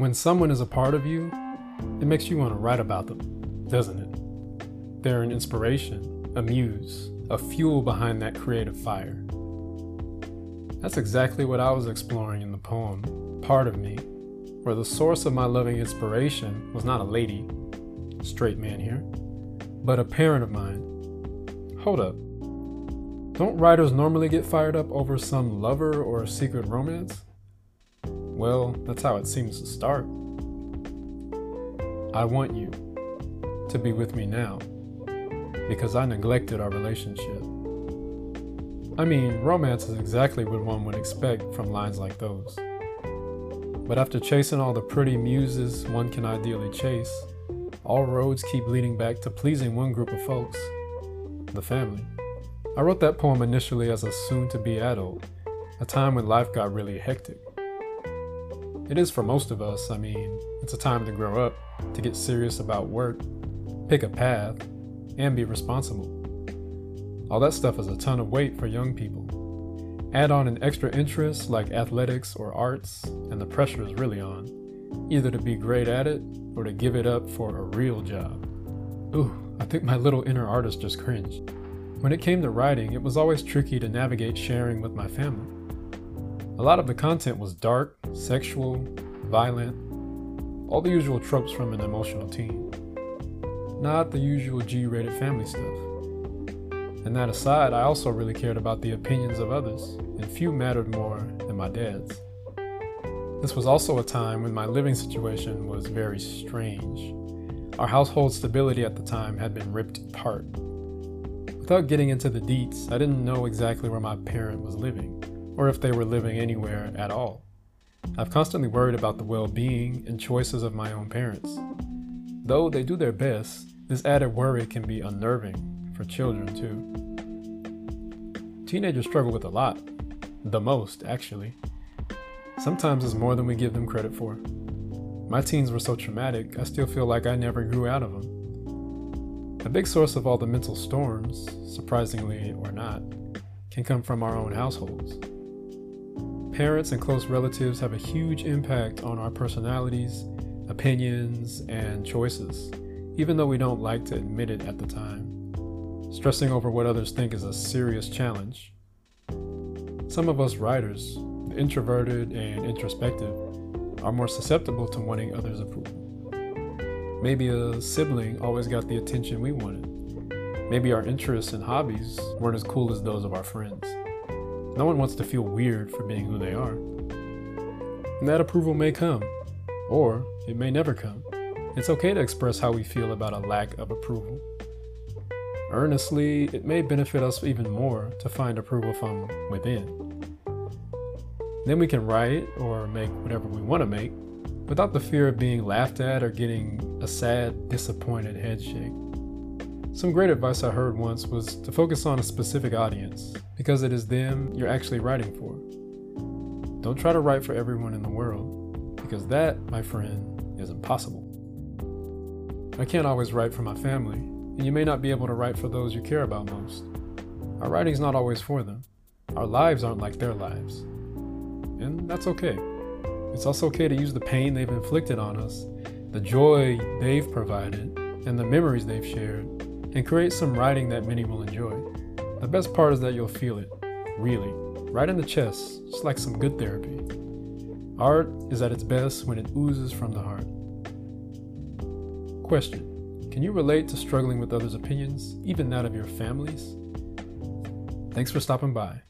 When someone is a part of you, it makes you want to write about them, doesn't it? They're an inspiration, a muse, a fuel behind that creative fire. That's exactly what I was exploring in the poem, Part of Me, where the source of my loving inspiration was not a lady, straight man here, but a parent of mine. Hold up. Don't writers normally get fired up over some lover or secret romance? Well, that's how it seems to start. I want you to be with me now because I neglected our relationship. I mean, romance is exactly what one would expect from lines like those. But after chasing all the pretty muses one can ideally chase, all roads keep leading back to pleasing one group of folks the family. I wrote that poem initially as a soon to be adult, a time when life got really hectic. It is for most of us. I mean, it's a time to grow up, to get serious about work, pick a path, and be responsible. All that stuff is a ton of weight for young people. Add on an extra interest like athletics or arts, and the pressure is really on, either to be great at it or to give it up for a real job. Ooh, I think my little inner artist just cringed. When it came to writing, it was always tricky to navigate sharing with my family. A lot of the content was dark, sexual, violent, all the usual tropes from an emotional teen. Not the usual G rated family stuff. And that aside, I also really cared about the opinions of others, and few mattered more than my dad's. This was also a time when my living situation was very strange. Our household stability at the time had been ripped apart. Without getting into the deets, I didn't know exactly where my parent was living or if they were living anywhere at all. I've constantly worried about the well being and choices of my own parents. Though they do their best, this added worry can be unnerving for children too. Teenagers struggle with a lot, the most, actually. Sometimes it's more than we give them credit for. My teens were so traumatic, I still feel like I never grew out of them. A big source of all the mental storms, surprisingly or not, can come from our own households. Parents and close relatives have a huge impact on our personalities, opinions, and choices, even though we don't like to admit it at the time. Stressing over what others think is a serious challenge. Some of us writers, introverted and introspective, are more susceptible to wanting others' approval. Maybe a sibling always got the attention we wanted. Maybe our interests and hobbies weren't as cool as those of our friends. No one wants to feel weird for being who they are. And that approval may come, or it may never come. It's okay to express how we feel about a lack of approval. Earnestly, it may benefit us even more to find approval from within. Then we can write or make whatever we want to make without the fear of being laughed at or getting a sad, disappointed headshake. Some great advice I heard once was to focus on a specific audience because it is them you're actually writing for. Don't try to write for everyone in the world because that, my friend, is impossible. I can't always write for my family, and you may not be able to write for those you care about most. Our writing's not always for them. Our lives aren't like their lives. And that's okay. It's also okay to use the pain they've inflicted on us, the joy they've provided, and the memories they've shared and create some writing that many will enjoy. The best part is that you'll feel it, really, right in the chest, just like some good therapy. Art is at its best when it oozes from the heart. Question Can you relate to struggling with others' opinions, even that of your families? Thanks for stopping by.